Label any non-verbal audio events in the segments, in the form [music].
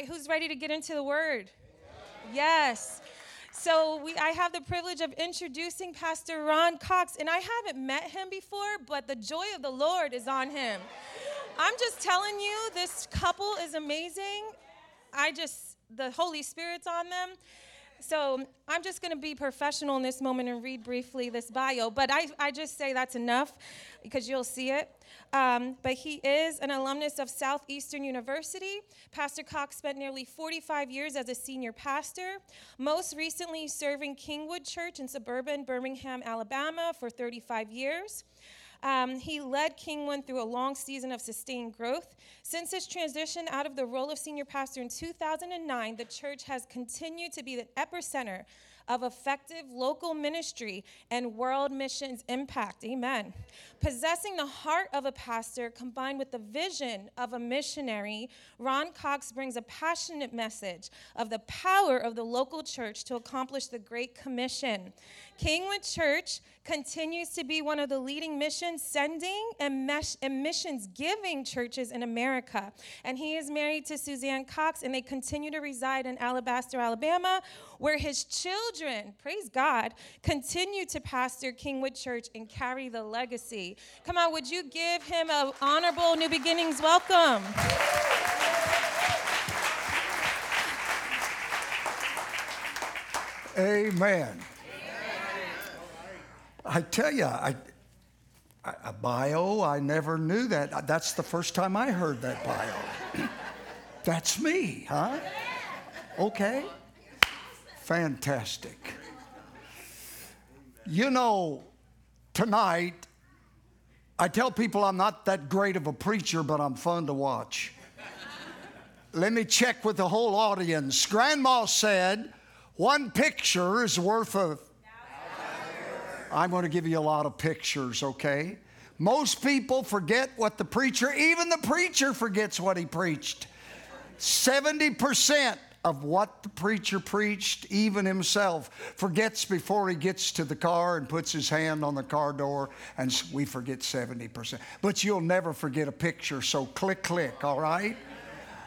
right, who's ready to get into the word? Yes. So we, I have the privilege of introducing Pastor Ron Cox, and I haven't met him before, but the joy of the Lord is on him. I'm just telling you, this couple is amazing. I just, the Holy Spirit's on them. So I'm just going to be professional in this moment and read briefly this bio, but I, I just say that's enough because you'll see it. Um, but he is an alumnus of Southeastern University. Pastor Cox spent nearly 45 years as a senior pastor, most recently serving Kingwood Church in suburban Birmingham, Alabama for 35 years. Um, he led Kingwood through a long season of sustained growth. Since his transition out of the role of senior pastor in 2009, the church has continued to be the epicenter of effective local ministry and world missions impact. Amen. Possessing the heart of a pastor combined with the vision of a missionary, Ron Cox brings a passionate message of the power of the local church to accomplish the Great Commission. Kingwood Church continues to be one of the leading mission sending and, missions giving churches in America. And he is married to Suzanne Cox, and they continue to reside in Alabaster, Alabama, where his children, praise God, continue to pastor Kingwood Church and carry the legacy. Come on, would you give him an honorable New Beginnings welcome? Amen. I tell you, I, a bio, I never knew that. That's the first time I heard that bio. [clears throat] That's me, huh? Okay. Fantastic. You know, tonight, I tell people I'm not that great of a preacher, but I'm fun to watch. Let me check with the whole audience. Grandma said, one picture is worth a I'm going to give you a lot of pictures, okay? Most people forget what the preacher, even the preacher forgets what he preached. 70% of what the preacher preached, even himself, forgets before he gets to the car and puts his hand on the car door, and we forget 70%. But you'll never forget a picture, so click, click, all right?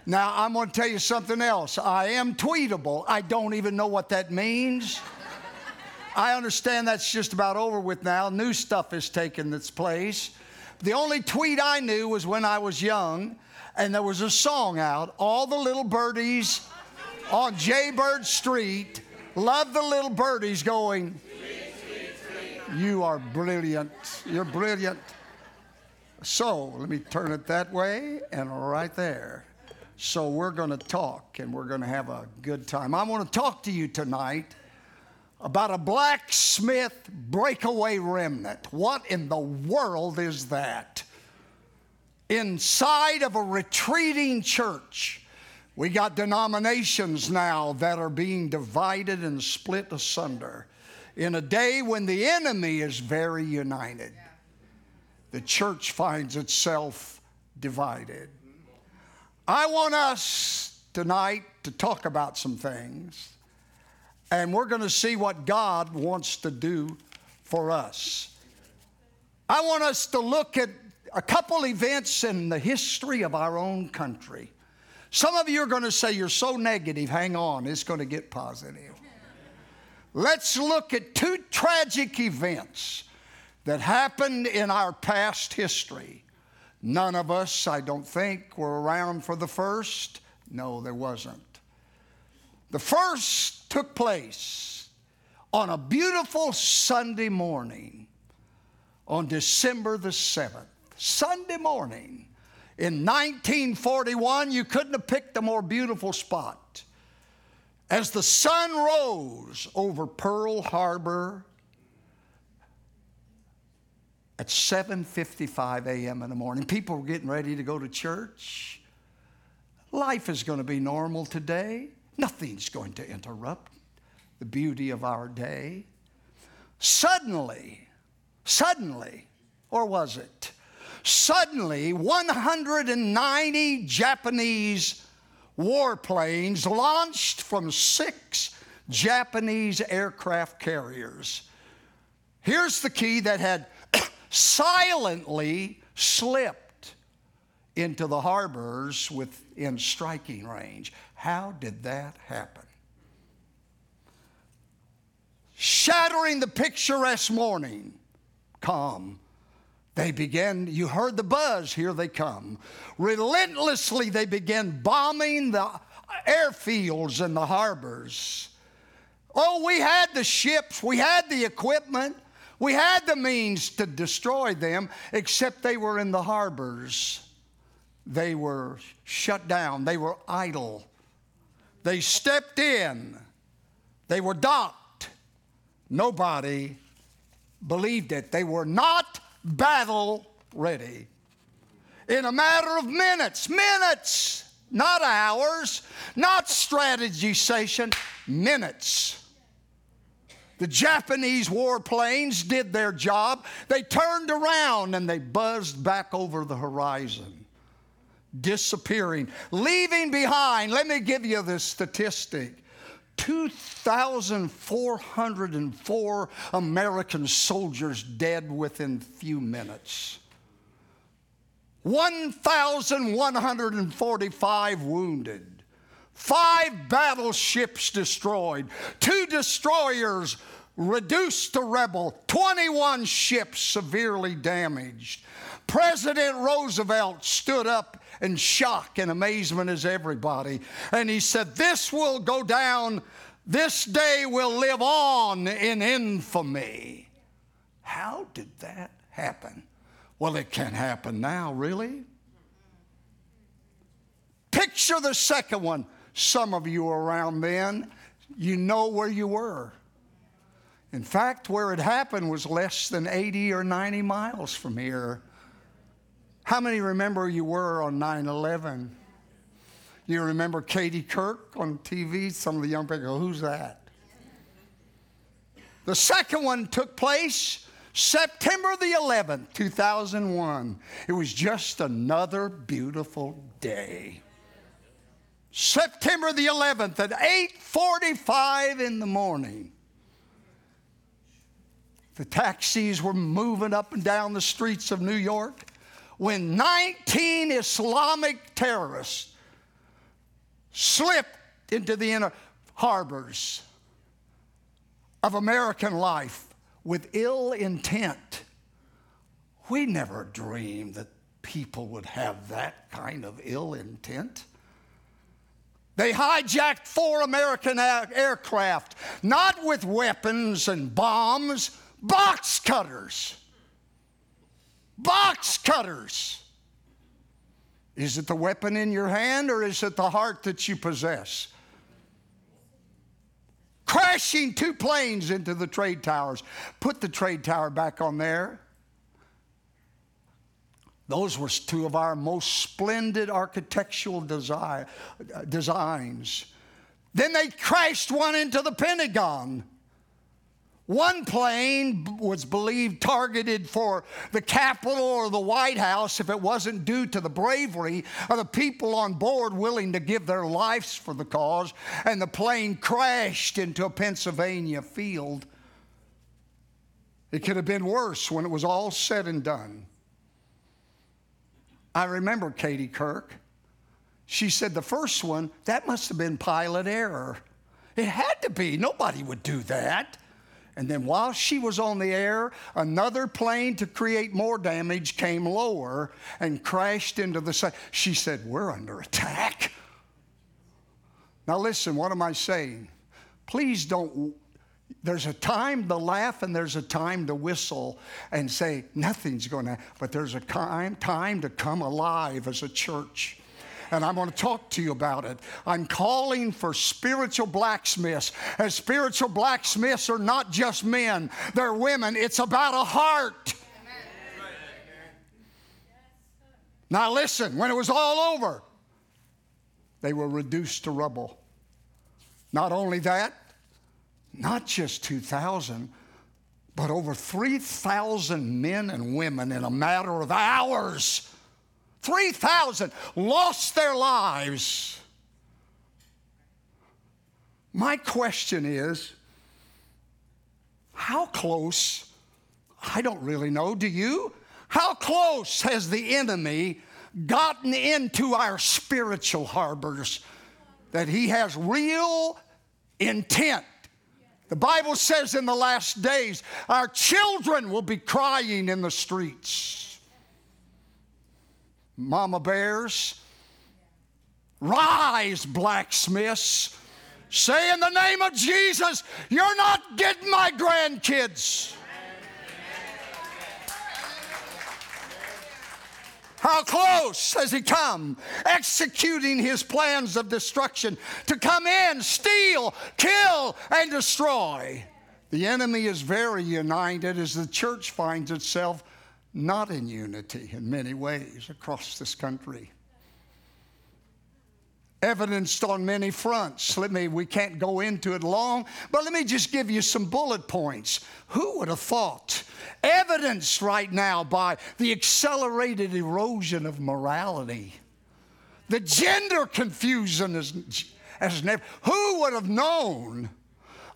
Now, I'm going to tell you something else. I am tweetable. I don't even know what that means. I understand that's just about over with now. New stuff has taken its place. The only tweet I knew was when I was young, and there was a song out, All the Little Birdies on Jaybird Street. Love the little birdies going, You are brilliant. You're brilliant. So let me turn it that way and right there. So we're going to talk and we're going to have a good time. I want to talk to you tonight about a blacksmith breakaway remnant. What in the world is that? Inside of a retreating church, we got denominations now that are being divided and split asunder. In a day when the enemy is very united, the church finds itself divided. I want us tonight to talk about some things and we're going to see what God wants to do for us. I want us to look at a couple events in the history of our own country. Some of you are going to say, You're so negative. Hang on, it's going to get positive. Let's look at two tragic events that happened in our past history. None of us, I don't think, were around for the first. No, there wasn't. The first took place on a beautiful Sunday morning on December the 7th. Sunday morning. In 1941, you couldn't have picked a more beautiful spot. As the sun rose over Pearl Harbor at 7:55 a.m. in the morning, people were getting ready to go to church. Life is going to be normal today. Nothing's going to interrupt the beauty of our day. Suddenly, suddenly, or was it? Suddenly, 190 Japanese warplanes launched from six Japanese aircraft carriers. Here's the key that had [coughs] silently slipped into the harbors within striking range. How did that happen? Shattering the picturesque morning, calm. They began, you heard the buzz, here they come. Relentlessly, they began bombing the airfields and the harbors. Oh, we had the ships, we had the equipment, we had the means to destroy them, except they were in the harbors. They were shut down, they were idle. They stepped in, they were docked. Nobody believed it. They were not battle ready. In a matter of minutes, minutes, not hours, not strategy session, minutes. The Japanese warplanes did their job. They turned around and they buzzed back over the horizon, disappearing, leaving behind. Let me give you the statistic 2,404 American soldiers dead within few minutes. 1,145 wounded. Five battleships destroyed. Two destroyers reduced to rebel. 21 ships severely damaged. President Roosevelt stood up in shock and amazement as everybody. And he said, This will go down, this day will live on in infamy. How did that happen? Well, it can't happen now, really. Picture the second one. Some of you around then, you know where you were. In fact, where it happened was less than 80 or 90 miles from here. How many remember you were on 9 11? You remember Katie Couric on TV? Some of the young people go, Who's that? The second one took place September the 11th, 2001. It was just another beautiful day. September the 11th at 8:45 in the morning. The taxis were moving up and down the streets of New York when 19 Islamic terrorists slipped into the inner harbors of American life with ill intent. We never dreamed that people would have that kind of ill intent. They hijacked four American aircraft, not with weapons and bombs, box cutters. Box cutters. Is it the weapon in your hand or is it the heart that you possess? Crashing two planes into the trade towers. Put the trade tower back on there. Those were two of our most splendid architectural design, uh, designs. Then they crashed one into the Pentagon. One plane was believed targeted for the Capitol or the White House if it wasn't due to the bravery of the people on board willing to give their lives for the cause, and the plane crashed into a Pennsylvania field. It could have been worse when it was all said and done. I remember Katie Couric. She said the first one, that must have been pilot error. It had to be. Nobody would do that. And then while she was on the air, another plane to create more damage came lower and crashed into the. She said, We're under attack. Now, listen, what am I saying? Please don't there's a time to laugh and there's a time to whistle and say nothing's going to, but there's a time, time to come alive as a church. And I'm going to talk to you about it. I'm calling for spiritual blacksmiths. And spiritual blacksmiths are not just men, they're women. It's about a heart. Now, listen, when it was all over, they were reduced to rubble. Not only that, not just 2,000, but over 3,000 men and women in a matter of hours. 3,000 lost their lives. My question is how close? I don't really know. Do you? How close has the enemy gotten into our spiritual harbors, that He has real intent. The Bible says in the last days, our children will be crying in the streets. Mama bears, rise, blacksmiths. Say in the name of Jesus, you're not getting my grandkids. How close has he come, executing his plans of destruction to come in, steal, kill, and destroy? The enemy is very united as the church finds itself not in unity in many ways across this country evidenced on many fronts. Let me, we can't go into it long, but let me just give you some bullet points. Who would have thought? Evidenced right now by the accelerated erosion of morality, the gender confusion is, as never. Who would have known?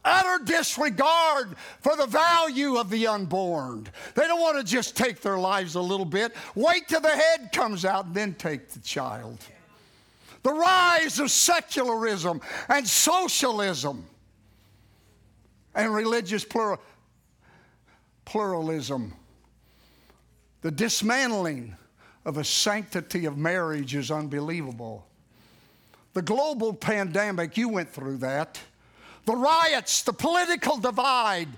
Utter disregard for the value of the unborn. They don't want to just take their lives a little bit, wait till the head comes out, and then take the child the rise of secularism and socialism and religious plural, pluralism. The dismantling of a sanctity of marriage is unbelievable. The global pandemic, you went through that. The riots, the political divide,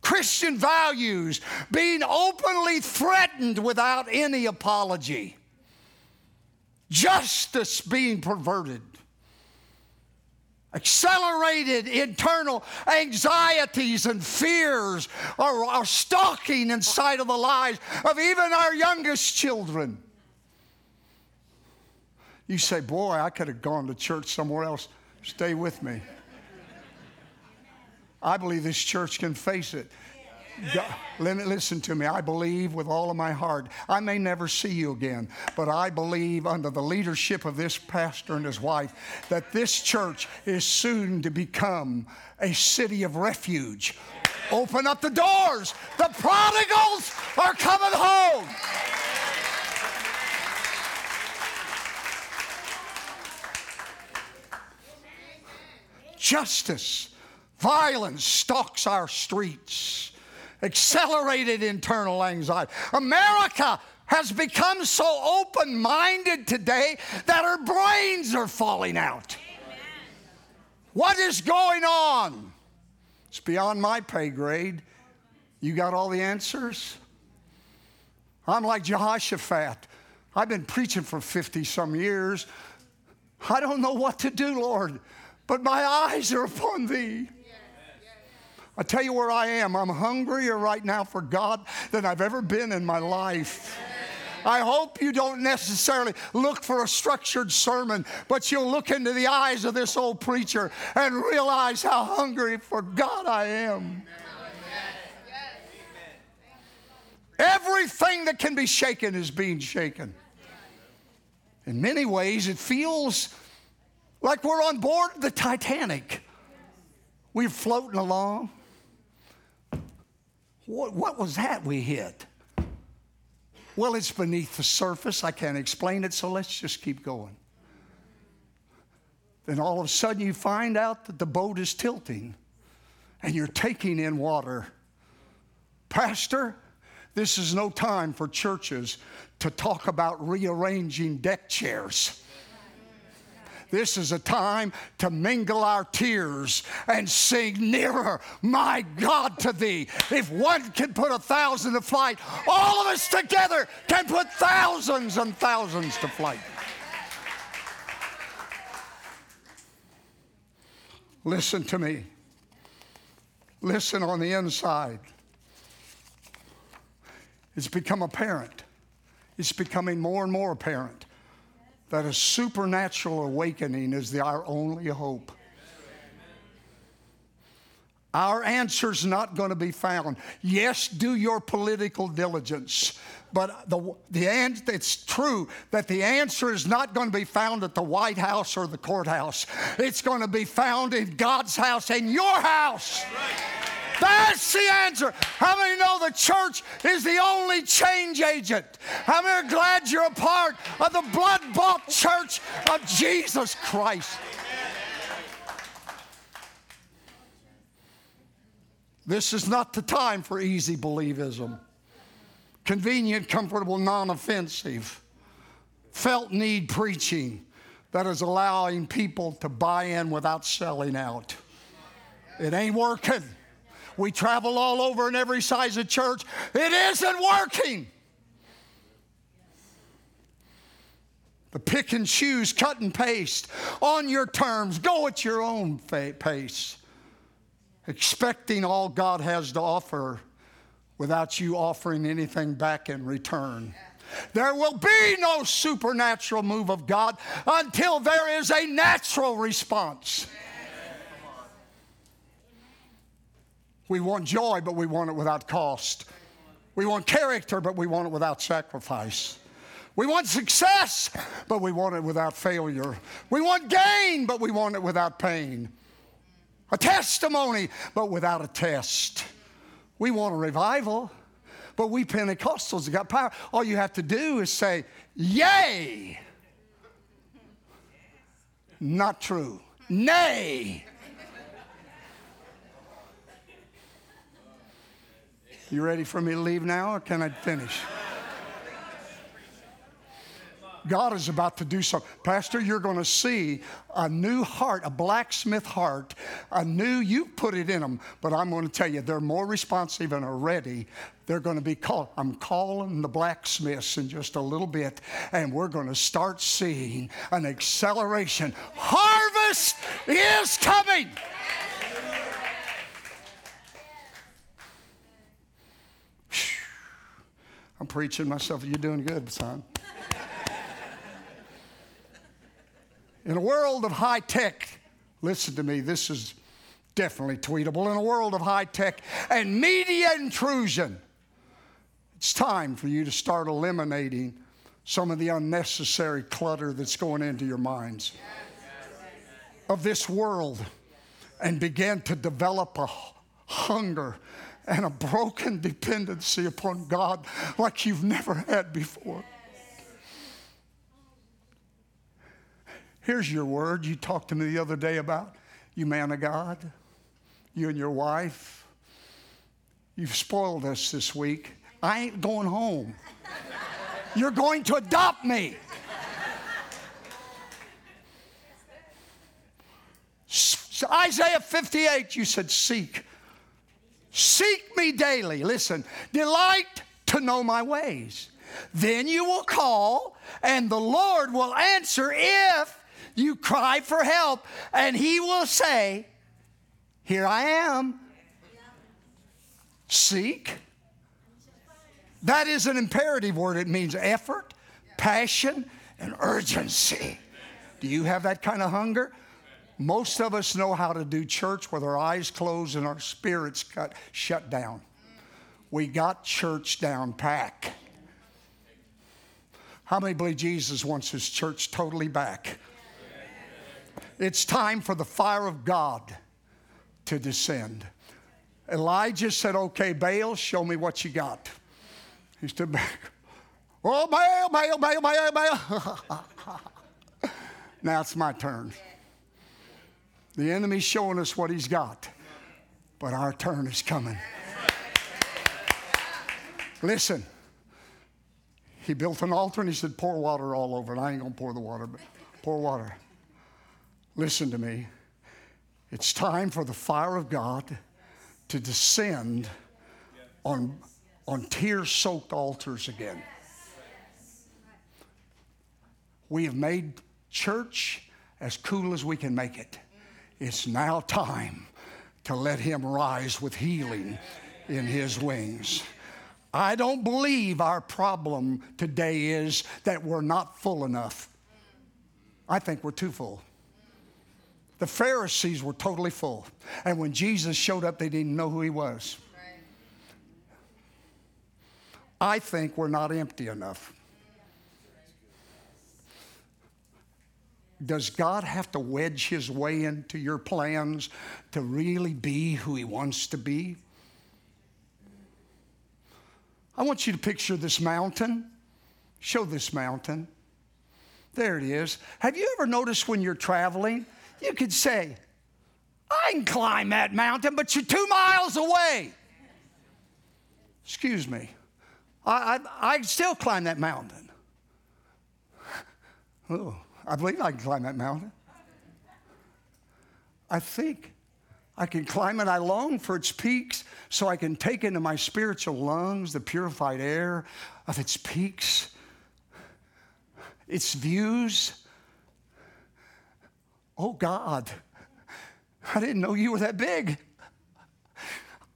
Christian values being openly threatened without any apology justice being perverted, accelerated internal anxieties and fears are, are stalking inside of the lives of even our youngest children. You say, Boy, I could have gone to church somewhere else. Stay with me. I believe this church can face it. God, listen to me. I believe with all of my heart. I may never see you again, but I believe under the leadership of this pastor and his wife that this church is soon to become a city of refuge. Open up the doors. The prodigals are coming home. Justice, violence stalks our streets accelerated internal anxiety. America has become so open minded today that our brains are falling out. Amen. What is going on? It's beyond my pay grade. You got all the answers? I'm like Jehoshaphat. I've been preaching for 50 some years. I don't know what to do, Lord, but my eyes are upon thee. I tell you where I am. I'm hungrier right now for God than I've ever been in my life. I hope you don't necessarily look for a structured sermon, but you'll look into the eyes of this old preacher and realize how hungry for God I am. Everything that can be shaken is being shaken. In many ways, it feels like we're on board the Titanic. We're floating along. What, what was that we hit? Well, it's beneath the surface. I can't explain it, so let's just keep going. Then all of a sudden you find out that the boat is tilting and you're taking in water. Pastor, this is no time for churches to talk about rearranging deck chairs. This is a time to mingle our tears and sing nearer, my God, to thee. If one can put a thousand to flight, all of us together can put thousands and thousands to flight. Listen to me. Listen on the inside. It's become apparent. It's becoming more and more apparent that a supernatural awakening is the, our only hope. Our answer's not going to be found. Yes, do your political diligence. But the, the, it's true that the answer is not going to be found at the White House or the courthouse. It's going to be found in God's house, in your house. That's the answer. How many know the church is the only change agent? How many are glad you're a part of the blood bought church of Jesus Christ? This is not the time for easy believism. Convenient, comfortable, non offensive, felt need preaching that is allowing people to buy in without selling out. It ain't working. We travel all over in every size of church. It isn't working. The pick and choose, cut and paste on your terms, go at your own pace, expecting all God has to offer without you offering anything back in return. There will be no supernatural move of God until there is a natural response. We want joy, but we want it without cost. We want character, but we want it without sacrifice. We want success, but we want it without failure. We want gain, but we want it without pain. A testimony, but without a test. We want a revival, but we Pentecostals have got power. All you have to do is say, Yay! Not true. Nay. You ready for me to leave now, or can I finish? God is about to do something. Pastor, you're going to see a new heart, a blacksmith heart, a new, you put it in them, but I'm going to tell you, they're more responsive and are ready. They're going to be called. I'm calling the blacksmiths in just a little bit, and we're going to start seeing an acceleration. Harvest is coming. I'm preaching myself. You're doing good, son. In a world of high tech, listen to me, this is definitely tweetable. In a world of high tech and media intrusion, it's time for you to start eliminating some of the unnecessary clutter that's going into your minds of this world and begin to develop a hunger and a broken dependency upon God like you've never had before. Here's your word you talked to me the other day about, you man of God, you and your wife. You've spoiled us this week. I ain't going home. You're going to adopt me. Isaiah 58, you said, Seek Seek me daily. Listen, delight to know my ways. Then you will call, and the Lord will answer if you cry for help, and He will say, Here I am. Seek. That is an imperative word. It means effort, passion, and urgency. Do you have that kind of hunger? Most of us know how to do church with our eyes closed and our spirits cut, shut down. We got church down pack. How many believe Jesus wants his church totally back? It's time for the fire of God to descend. Elijah said, Okay, Baal, show me what you got. He stood back. Oh, Baal, Baal, Baal, Baal, Baal. [laughs] now it's my turn. The enemy's showing us what he's got, but our turn is coming. Listen, he built an altar and he said, Pour water all over it. I ain't going to pour the water, but pour water. Listen to me. It's time for the fire of God to descend on, on tear soaked altars again. We have made church as cool as we can make it. It's now time to let him rise with healing in his wings. I don't believe our problem today is that we're not full enough. I think we're too full. The Pharisees were totally full. And when Jesus showed up, they didn't know who he was. I think we're not empty enough. Does God have to wedge his way into your plans to really be who he wants to be? I want you to picture this mountain. Show this mountain. There it is. Have you ever noticed when you're traveling, you could say, I can climb that mountain, but you're two miles away. Excuse me. I, I, I still climb that mountain. [laughs] Oh, I believe I can climb that mountain. I think I can climb it. I long for its peaks so I can take into my spiritual lungs the purified air of its peaks, its views. Oh God, I didn't know you were that big.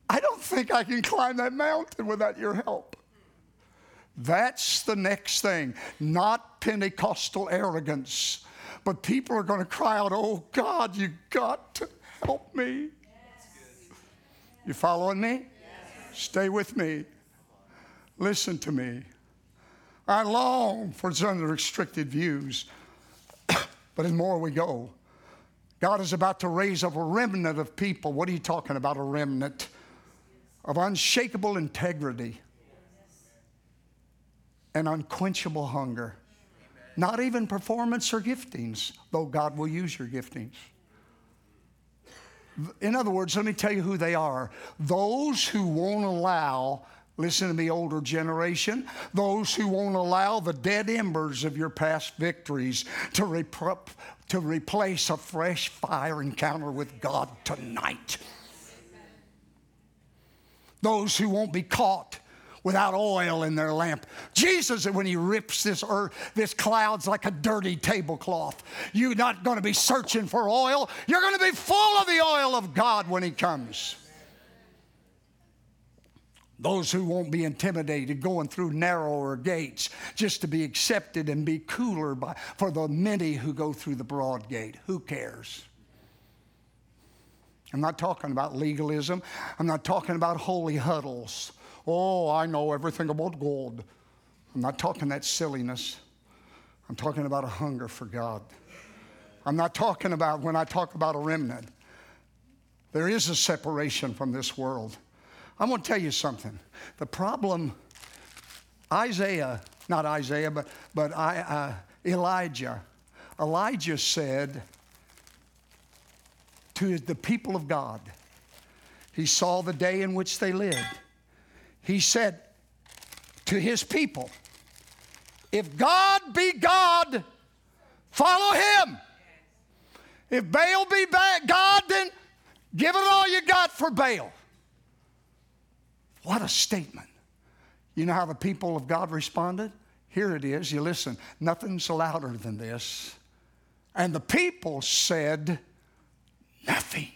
I don't think I can climb that mountain without your help. That's the next thing, not Pentecostal arrogance, but people are going to cry out, Oh God, you got to help me. You following me? Stay with me. Listen to me. I long for its unrestricted views, [coughs] but in more we go. God is about to raise up a remnant of people. What are you talking about, a remnant? Of unshakable integrity and unquenchable hunger. Not even performance or giftings, though God will use your giftings. In other words, let me tell you who they are. Those who won't allow, listen to me, older generation, those who won't allow the dead embers of your past victories to, rep- to replace a fresh fire encounter with God tonight. Those who won't be caught without oil in their lamp. Jesus, when he rips this earth, this clouds like a dirty tablecloth, you're not going to be searching for oil. You're going to be full of the oil of God when he comes. Those who won't be intimidated going through narrower gates just to be accepted and be cooler by, for the many who go through the broad gate. Who cares? I'm not talking about legalism. I'm not talking about holy huddles. Oh, I know everything about God. I'm not talking that silliness. I'm talking about a hunger for God. I'm not talking about, when I talk about a remnant, there is a separation from this world. I'm going to tell you something. The problem, Isaiah, not Isaiah, but, but I, uh, Elijah, Elijah said to the people of God, he saw the day in which they lived he said to his people, If God be God, follow him. If Baal be God, then give it all you got for Baal. What a statement. You know how the people of God responded? Here it is. You listen. Nothing's louder than this. And the people said, Nothing.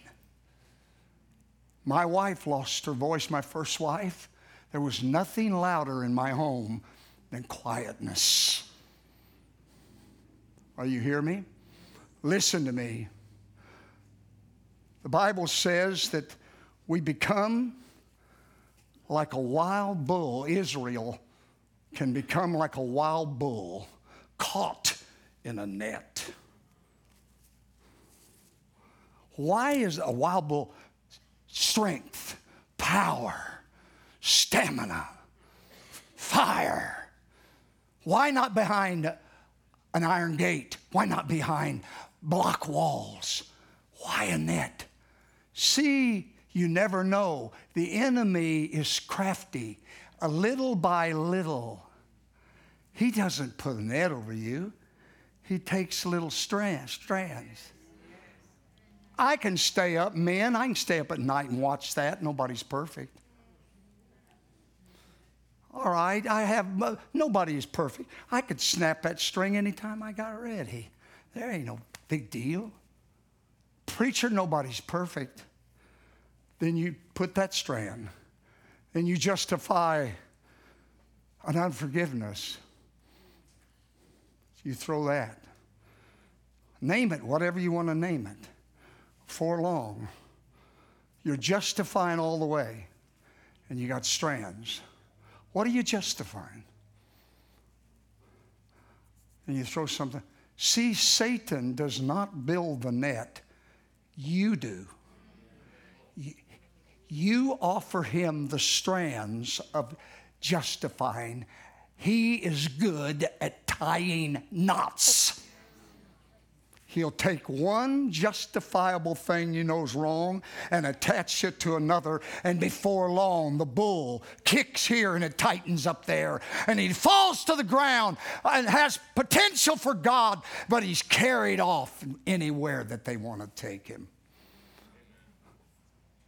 My wife lost her voice, my first wife. There was nothing louder in my home than quietness. Are you hear me? Listen to me. The Bible says that we become like a wild bull. Israel can become like a wild bull caught in a net. Why is a wild bull strength, power? Stamina, fire. Why not behind an iron gate? Why not behind block walls? Why a net? See, you never know. The enemy is crafty. A little by little, he doesn't put a net over you, he takes little strands. strands. I can stay up, men, I can stay up at night and watch that. Nobody's perfect. All right, I have, nobody is perfect. I could snap that string anytime I got ready. There ain't no big deal. Preacher, nobody's perfect. Then you put that strand. and you justify an unforgiveness. You throw that. Name it, whatever you want to name it. For long. You're justifying all the way, and you got strands. What are you justifying? And you throw something. See, Satan does not build the net, you do. You offer him the strands of justifying. He is good at tying knots. He'll take one justifiable thing you know is wrong and attach it to another, and before long, the bull kicks here and it tightens up there, and he falls to the ground and has potential for God, but he's carried off anywhere that they want to take him.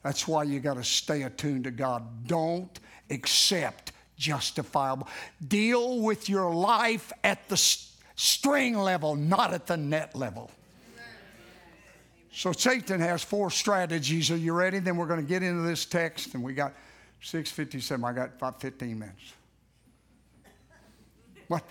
That's why you got to stay attuned to God. Don't accept justifiable. Deal with your life at the string level, not at the net level. So Satan has four strategies. Are you ready? Then we're going to get into this text, and we got 657. I got about 15 minutes. What?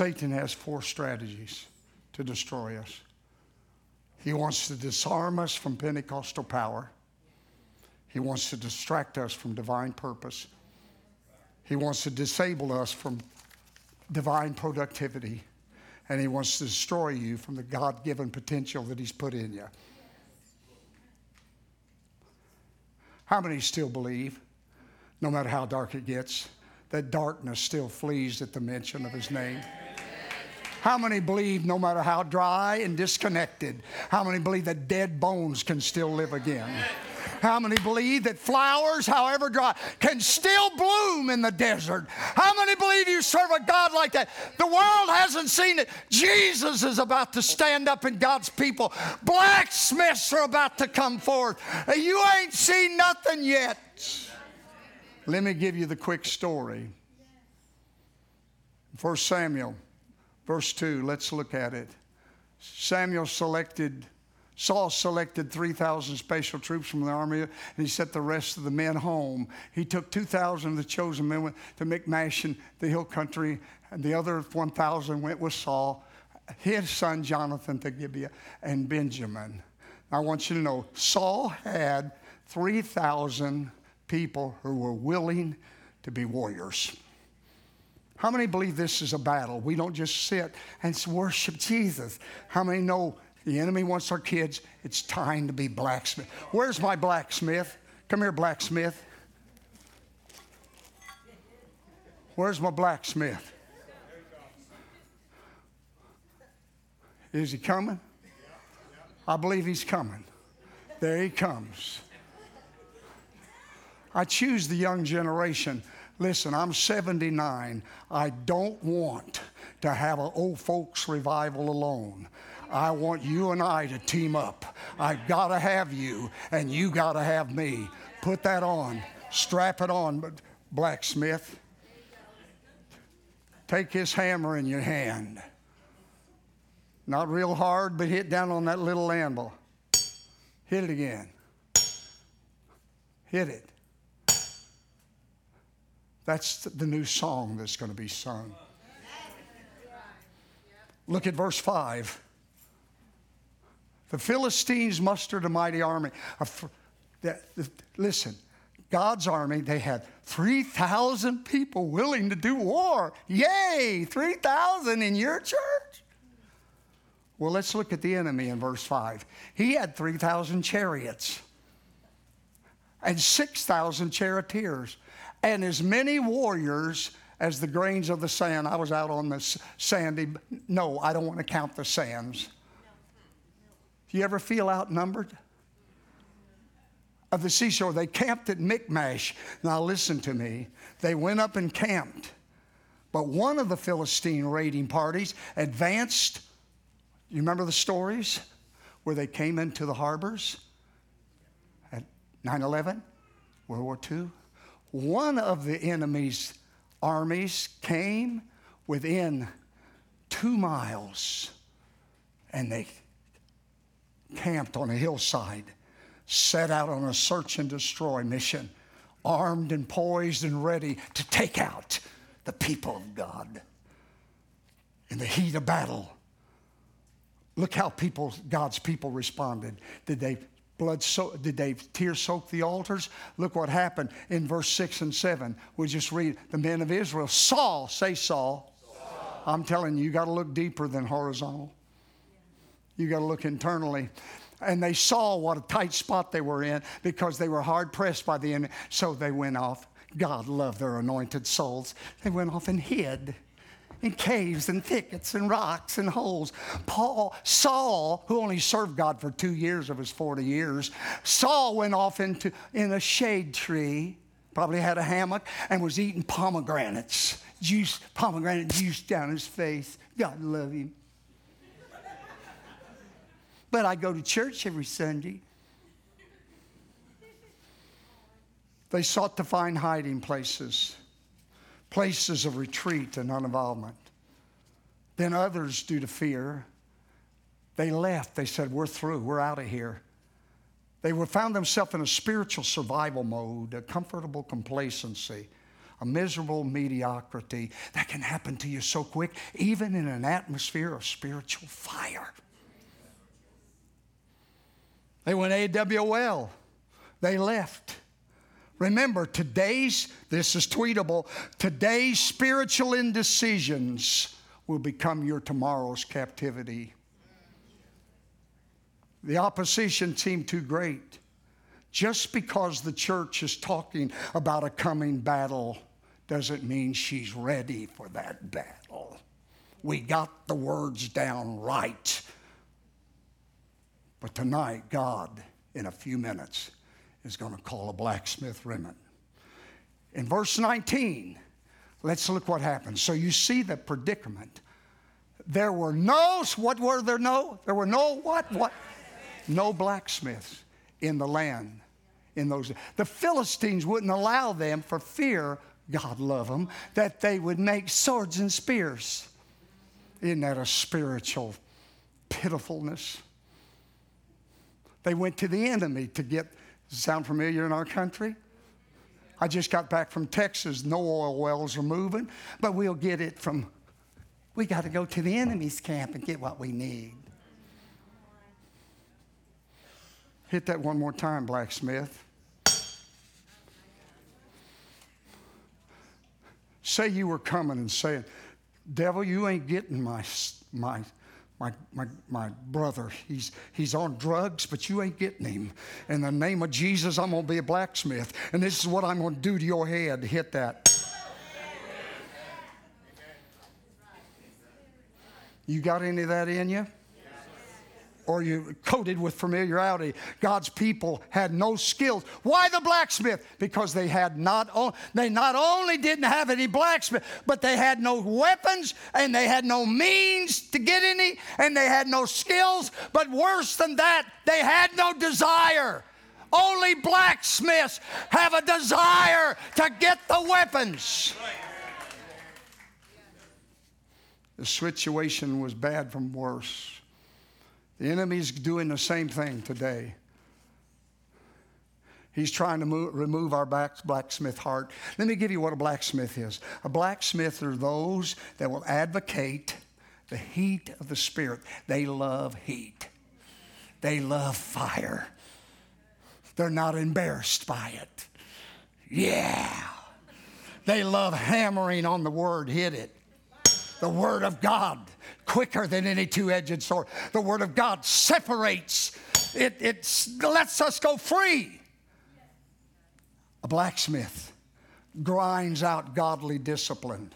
Satan has four strategies to destroy us. He wants to disarm us from Pentecostal power. He wants to distract us from divine purpose. He wants to disable us from divine productivity. And he wants to destroy you from the God given potential that he's put in you. How many still believe, no matter how dark it gets, that darkness still flees at the mention of his name? How many believe, no matter how dry and disconnected, how many believe that dead bones can still live again? How many believe that flowers, however dry, can still bloom in the desert? How many believe you serve a God like that? The world hasn't seen it. Jesus is about to stand up in God's people. Blacksmiths are about to come forth. You ain't seen nothing yet. Let me give you the quick story. First Samuel Verse 2, let's look at it. Samuel selected, Saul selected 3,000 special troops from the army, and he sent the rest of the men home. He took 2,000 of the chosen men to Michmash in the hill country, and the other 1,000 went with Saul, his son Jonathan to Gibeah, and Benjamin. I want you to know Saul had 3,000 people who were willing to be warriors. How many believe this is a battle? We don't just sit and worship Jesus. How many know the enemy wants our kids? It's time to be blacksmith. Where's my blacksmith? Come here, blacksmith. Where's my blacksmith? Is he coming? I believe he's coming. There he comes. I choose the young generation Listen, I'm 79. I don't want to have an old folks revival alone. I want you and I to team up. I gotta have you, and you gotta have me. Put that on, strap it on, blacksmith. Take his hammer in your hand. Not real hard, but hit down on that little anvil. Hit it again. Hit it. That's the new song that's going to be sung. Look at verse 5. The Philistines mustered a mighty army. Listen, God's army, they had 3,000 people willing to do war. Yay, 3,000 in your church? Well, let's look at the enemy in verse 5. He had 3,000 chariots and 6,000 charioteers and as many warriors as the grains of the sand. I was out on the sandy. No, I don't want to count the sands. Do you ever feel outnumbered? Of the seashore, they camped at Michmash. Now, listen to me. They went up and camped. But one of the Philistine raiding parties advanced. You remember the stories where they came into the harbors at 9 11, World War II? One of the enemy's armies came within two miles and they camped on a hillside, set out on a search and destroy mission, armed and poised and ready to take out the people of God. In the heat of battle, look how people, God's people responded. Did they Blood so did they tears soak the altars? Look what happened in verse 6 and 7. We just read the men of Israel saw, say Saul. Saul. I'm telling you, you got to look deeper than horizontal. You got to look internally. And they saw what a tight spot they were in because they were hard pressed by the enemy. So they went off. God loved their anointed souls. They went off and hid in caves and thickets and rocks and holes. Paul, Saul, who only served God for two years of his 40 years, Saul went off into in a shade tree, probably had a hammock, and was eating pomegranates, juice, pomegranate juice down his face. God love him. but I go to church every Sunday. They sought to find hiding places places of retreat and uninvolvement. Then others, due to fear, they left. They said, We're through, we're out of here. They were, found themselves in a spiritual survival mode, a comfortable complacency, a miserable mediocrity that can happen to you so quick, even in an atmosphere of spiritual fire. They went AWOL. They left. Remember, today's, this is tweetable, today's spiritual indecisions will become your tomorrow's captivity. The opposition seemed too great. Just because the church is talking about a coming battle doesn't mean she's ready for that battle. We got the words down right. But tonight, God, in a few minutes, is going to call a blacksmith remnant. In verse 19, let's look what happens. So you see the predicament. There were no, what were there no? There were no what? What? No blacksmiths in the land in those The Philistines wouldn't allow them for fear, God love them, that they would make swords and spears. Isn't that a spiritual pitifulness? They went to the enemy to get sound familiar in our country? I just got back from Texas. No oil wells are moving, but we'll get it from, we got to go to the enemy's camp and get what we need. Hit that one more time, blacksmith. Say you were coming and saying, Devil, you ain't getting my, my my, my, my brother, he's, he's on drugs, but you ain't getting him. In the name of Jesus, I'm going to be a blacksmith. And this is what I'm going to do to your head. Hit that. You got any of that in you? Or you coated with familiarity. God's people had no skills. Why the blacksmith? Because they had not they not only didn't have any blacksmith, but they had no weapons and they had no means to get any and they had no skills, but worse than that, they had no desire. Only blacksmiths have a desire to get the weapons. The situation was bad from worse. The enemy's doing the same thing today. He's trying to move, remove our blacksmith heart. Let me give you what a blacksmith is. A blacksmith are those that will advocate the heat of the Spirit. They love heat, they love fire. They're not embarrassed by it. Yeah. They love hammering on the word, hit it. The word of God quicker than any two edged sword. The Word of God separates, it, it lets us go free. A blacksmith grinds out godly discipline.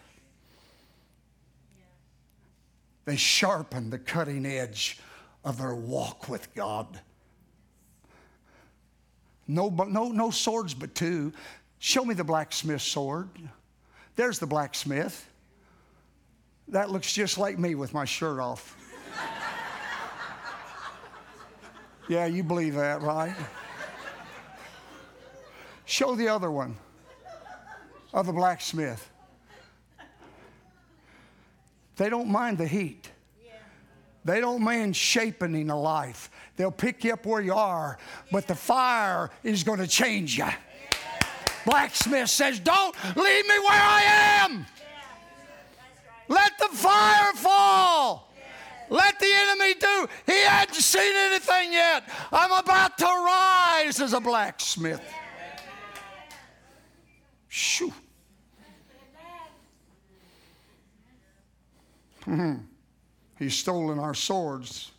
They sharpen the cutting edge of their walk with God. No, no, no swords but two. Show me the blacksmith's sword. There's the blacksmith. That looks just like me with my shirt off. yeah, you believe that, right? Show the other one of the blacksmith. They don't mind the heat. They don't mind shaping a life. They'll pick you up where you are, but the fire is going to change you. Blacksmith says, Don't leave me where I am. Let the fire fall. Let the enemy do. He hadn't seen anything yet. I'm about to rise as a blacksmith. Shoo. Mm-hmm. He's stolen our swords,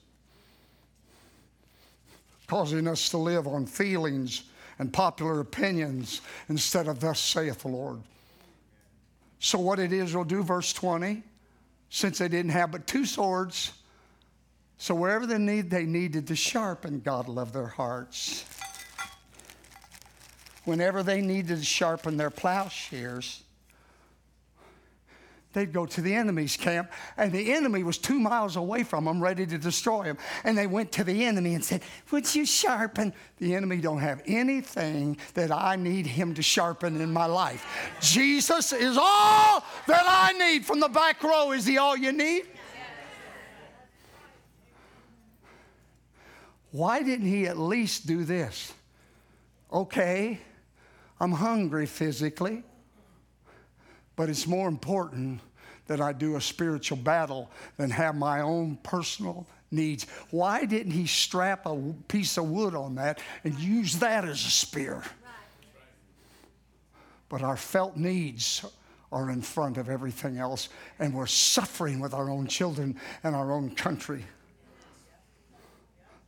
causing us to live on feelings and popular opinions instead of thus saith the Lord. So, what it is, we'll do verse 20, since they didn't have but two swords. So, wherever they need, they needed to sharpen, God loved their hearts. Whenever they needed to sharpen their plowshares, they'd go to the enemy's camp, and the enemy was two miles away from them, ready to destroy them. And they went to the enemy and said, Would you sharpen? The enemy don't have anything that I need him to sharpen in my life. Jesus is all that I need. From the back row, is he all you need? Why didn't he at least do this? Okay, I'm hungry physically. But it's more important that I do a spiritual battle than have my own personal needs. Why didn't he strap a piece of wood on that and use that as a spear? But our felt needs are in front of everything else, and we're suffering with our own children and our own country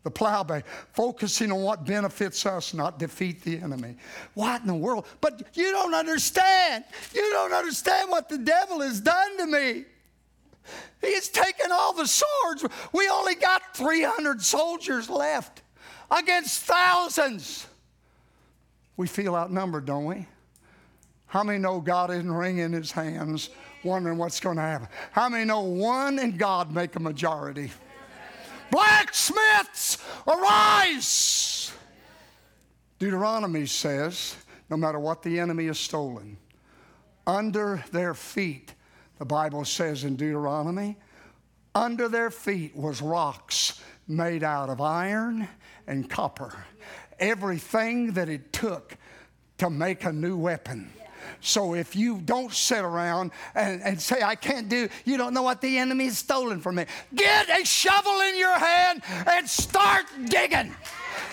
the plow bay, focusing on what benefits us, not defeat the enemy. What in the world? But you don't understand. You don't understand what the devil has done to me. He has taken all the swords. We only got 300 soldiers left against thousands. We feel outnumbered, don't we? How many know God isn't wringing his hands, wondering what's going to happen? How many know one and God make a majority? Blacksmiths, arise! Deuteronomy says no matter what the enemy has stolen, under their feet, the Bible says in Deuteronomy, under their feet was rocks made out of iron and copper. Everything that it took to make a new weapon. So if you don't sit around and, and say, I can't do, you don't know what the enemy has stolen from me. Get a shovel in your hand and start digging.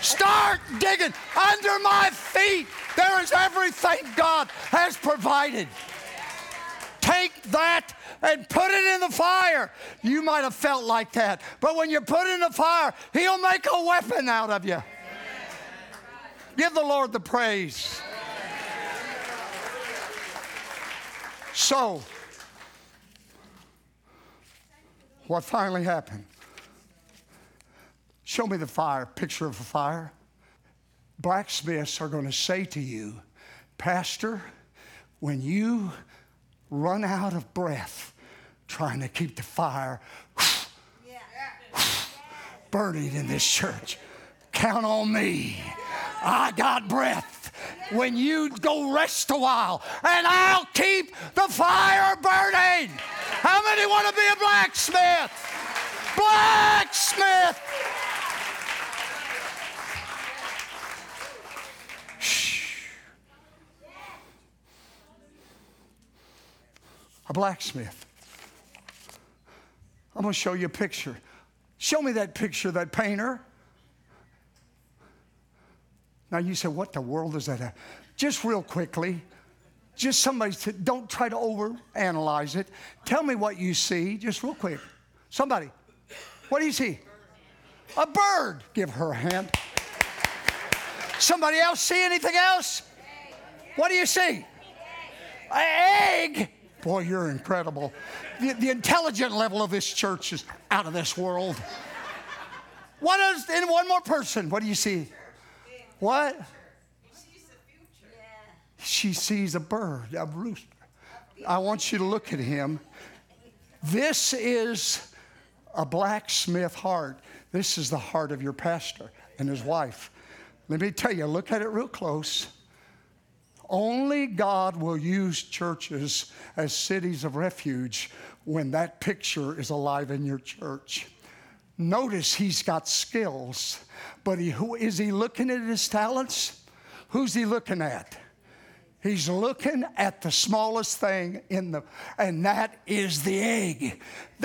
Start digging. Under my feet, there is everything God has provided. Take that and put it in the fire. You might have felt like that, but when you put it in the fire, He'll make a weapon out of you. Give the Lord the praise. So, what finally happened? Show me the fire, picture of a fire. Blacksmiths are going to say to you, Pastor, when you run out of breath trying to keep the fire burning in this church, count on me. I got breath when you go rest a while, and I'll keep the fire burning. How many want to be a blacksmith? Blacksmith! A blacksmith. I'm going to show you a picture. Show me that picture, that painter. Now you say, what the world is that? Just real quickly, just somebody said, don't try to overanalyze it. Tell me what you see, just real quick. Somebody, what do you see? A bird. Give her a hand. Somebody else see anything else? What do you see? An egg. Boy, you're incredible. The, the intelligent level of this church is out of this world. What is, and one more person, what do you see? What? She sees a bird, a rooster. I want you to look at him. This is a blacksmith heart. This is the heart of your pastor and his wife. Let me tell you, look at it real close. Only God will use churches as cities of refuge when that picture is alive in your church. Notice he's got skills, but he, who, is he looking at his talents? Who's he looking at? He's looking at the smallest thing in the, and that is the egg.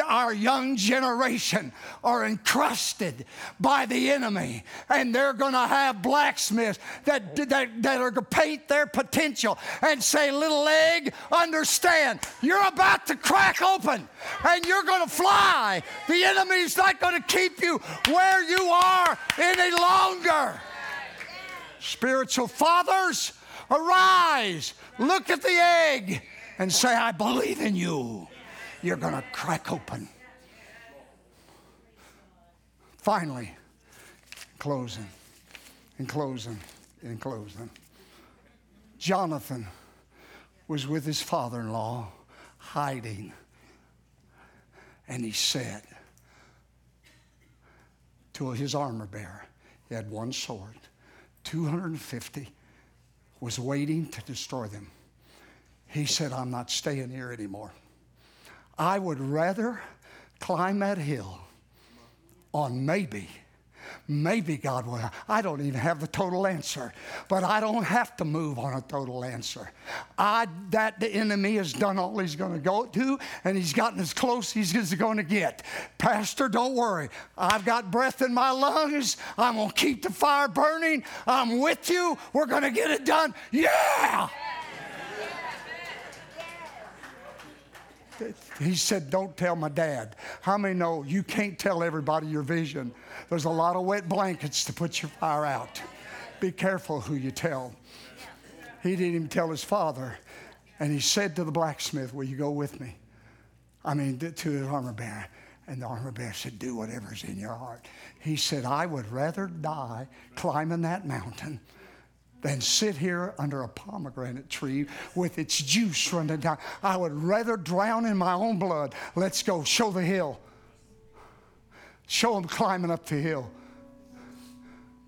Our young generation are encrusted by the enemy, and they're going to have blacksmiths that, that, that are going to paint their potential and say, Little egg, understand, you're about to crack open and you're going to fly. The enemy's not going to keep you where you are any longer. Spiritual fathers, Arise, look at the egg, and say, I believe in you. You're going to crack open. Finally, closing, in closing, in closing. Jonathan was with his father in law, hiding, and he said to his armor bearer, he had one sword, 250 was waiting to destroy them. He said, I'm not staying here anymore. I would rather climb that hill on maybe Maybe God will. I don't even have the total answer, but I don't have to move on a total answer. I that the enemy has done all he's going to go to, and he's gotten as close as he's going to get. Pastor, don't worry. I've got breath in my lungs. I'm going to keep the fire burning. I'm with you. We're going to get it done. Yeah. He said, Don't tell my dad. How many know you can't tell everybody your vision? There's a lot of wet blankets to put your fire out. Be careful who you tell. He didn't even tell his father. And he said to the blacksmith, Will you go with me? I mean, to his armor bearer. And the armor bearer said, Do whatever's in your heart. He said, I would rather die climbing that mountain than sit here under a pomegranate tree with its juice running down. I would rather drown in my own blood. Let's go. Show the hill. Show them climbing up the hill.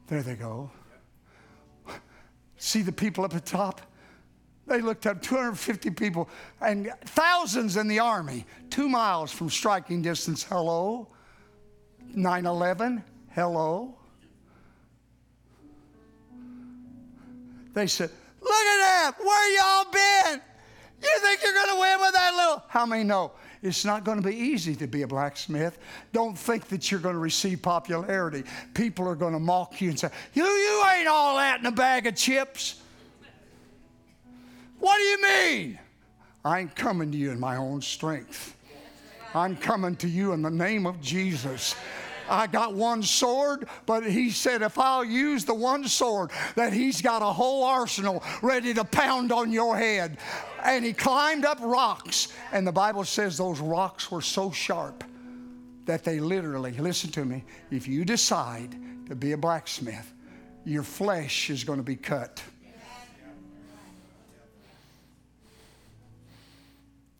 There they go. See the people up at the top? They looked up 250 people and thousands in the army, two miles from striking distance. Hello? 9 11? Hello? They said, Look at that. Where y'all been? You think you're going to win with that little? How many know? It's not going to be easy to be a blacksmith. Don't think that you're going to receive popularity. People are going to mock you and say, You, you ain't all that in a bag of chips. What do you mean? I ain't coming to you in my own strength. I'm coming to you in the name of Jesus. I got one sword, but he said, if I'll use the one sword, that he's got a whole arsenal ready to pound on your head. And he climbed up rocks, and the Bible says those rocks were so sharp that they literally, listen to me, if you decide to be a blacksmith, your flesh is going to be cut.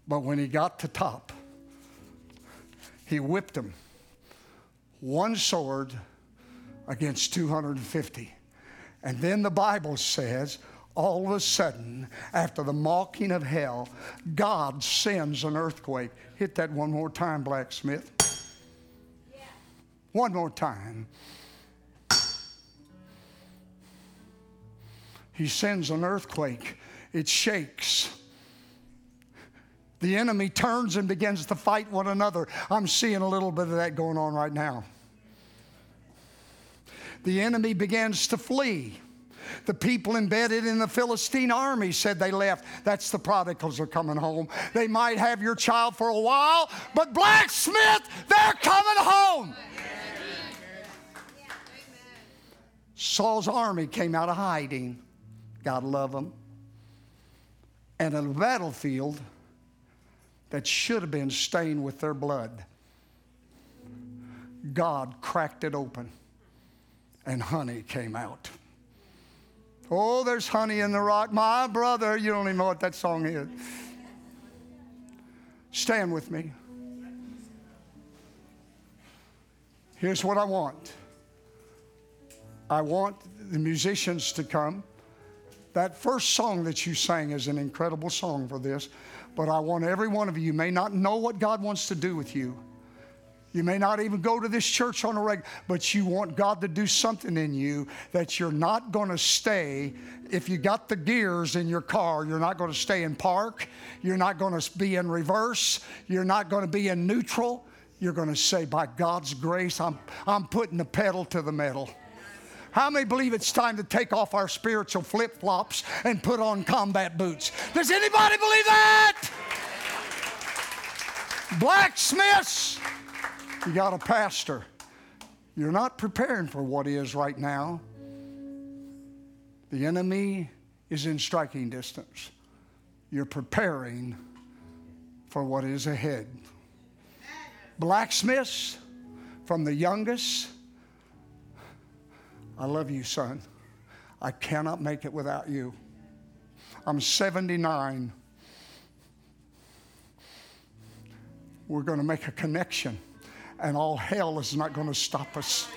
But when he got to top, he whipped them one sword against 250. And then the Bible says, all of a sudden, after the mocking of hell, God sends an earthquake. Hit that one more time, blacksmith. Yeah. One more time. He sends an earthquake. It shakes. The enemy turns and begins to fight one another. I'm seeing a little bit of that going on right now. The enemy begins to flee. The people embedded in the Philistine army said they left. That's the prodigals are coming home. They might have your child for a while, but blacksmith, they're coming home. Saul's army came out of hiding. God love them. And a battlefield, that should have been stained with their blood. God cracked it open and honey came out. Oh, there's honey in the rock. My brother, you don't even know what that song is. Stand with me. Here's what I want I want the musicians to come. That first song that you sang is an incredible song for this. But I want every one of you, you may not know what God wants to do with you. You may not even go to this church on a regular, but you want God to do something in you that you're not going to stay. If you got the gears in your car, you're not going to stay in park. You're not going to be in reverse. You're not going to be in neutral. You're going to say, by God's grace, I'm, I'm putting the pedal to the metal. How many believe it's time to take off our spiritual flip flops and put on combat boots? Does anybody believe that? Blacksmiths, you got a pastor. You're not preparing for what is right now. The enemy is in striking distance. You're preparing for what is ahead. Blacksmiths, from the youngest, I love you, son. I cannot make it without you. I'm 79. We're going to make a connection, and all hell is not going to stop us.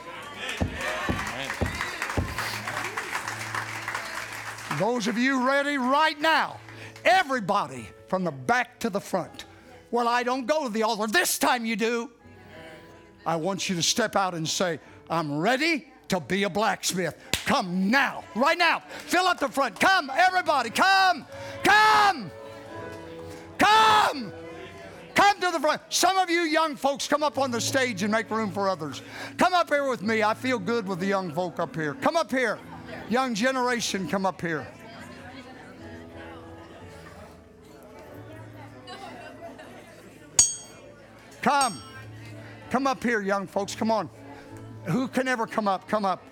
Those of you ready right now, everybody from the back to the front. Well, I don't go to the altar. This time you do. I want you to step out and say, I'm ready to be a blacksmith. Come now, right now. Fill up the front. Come, everybody, come, come, come. Come to the front. Some of you young folks come up on the stage and make room for others. Come up here with me. I feel good with the young folk up here. Come up here. Young generation, come up here. Come. Come up here, young folks. Come on. Who can ever come up? Come up.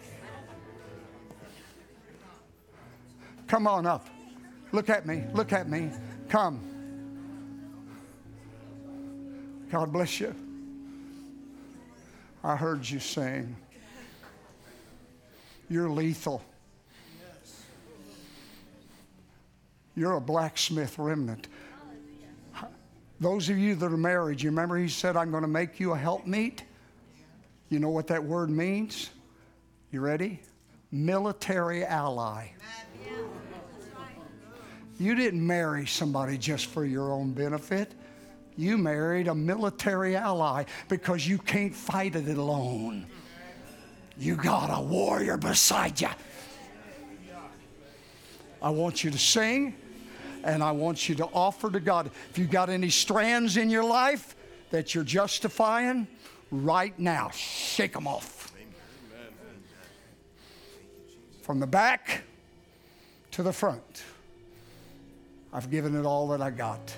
Come on up. Look at me. Look at me. Come. God bless you. I heard you saying, You're lethal. You're a blacksmith remnant. Those of you that are married, you remember he said, I'm going to make you a helpmeet? You know what that word means? You ready? Military ally. You didn't marry somebody just for your own benefit. You married a military ally because you can't fight it alone. You got a warrior beside you. I want you to sing and I want you to offer to God. If you've got any strands in your life that you're justifying, right now, shake them off. From the back to the front, I've given it all that I got.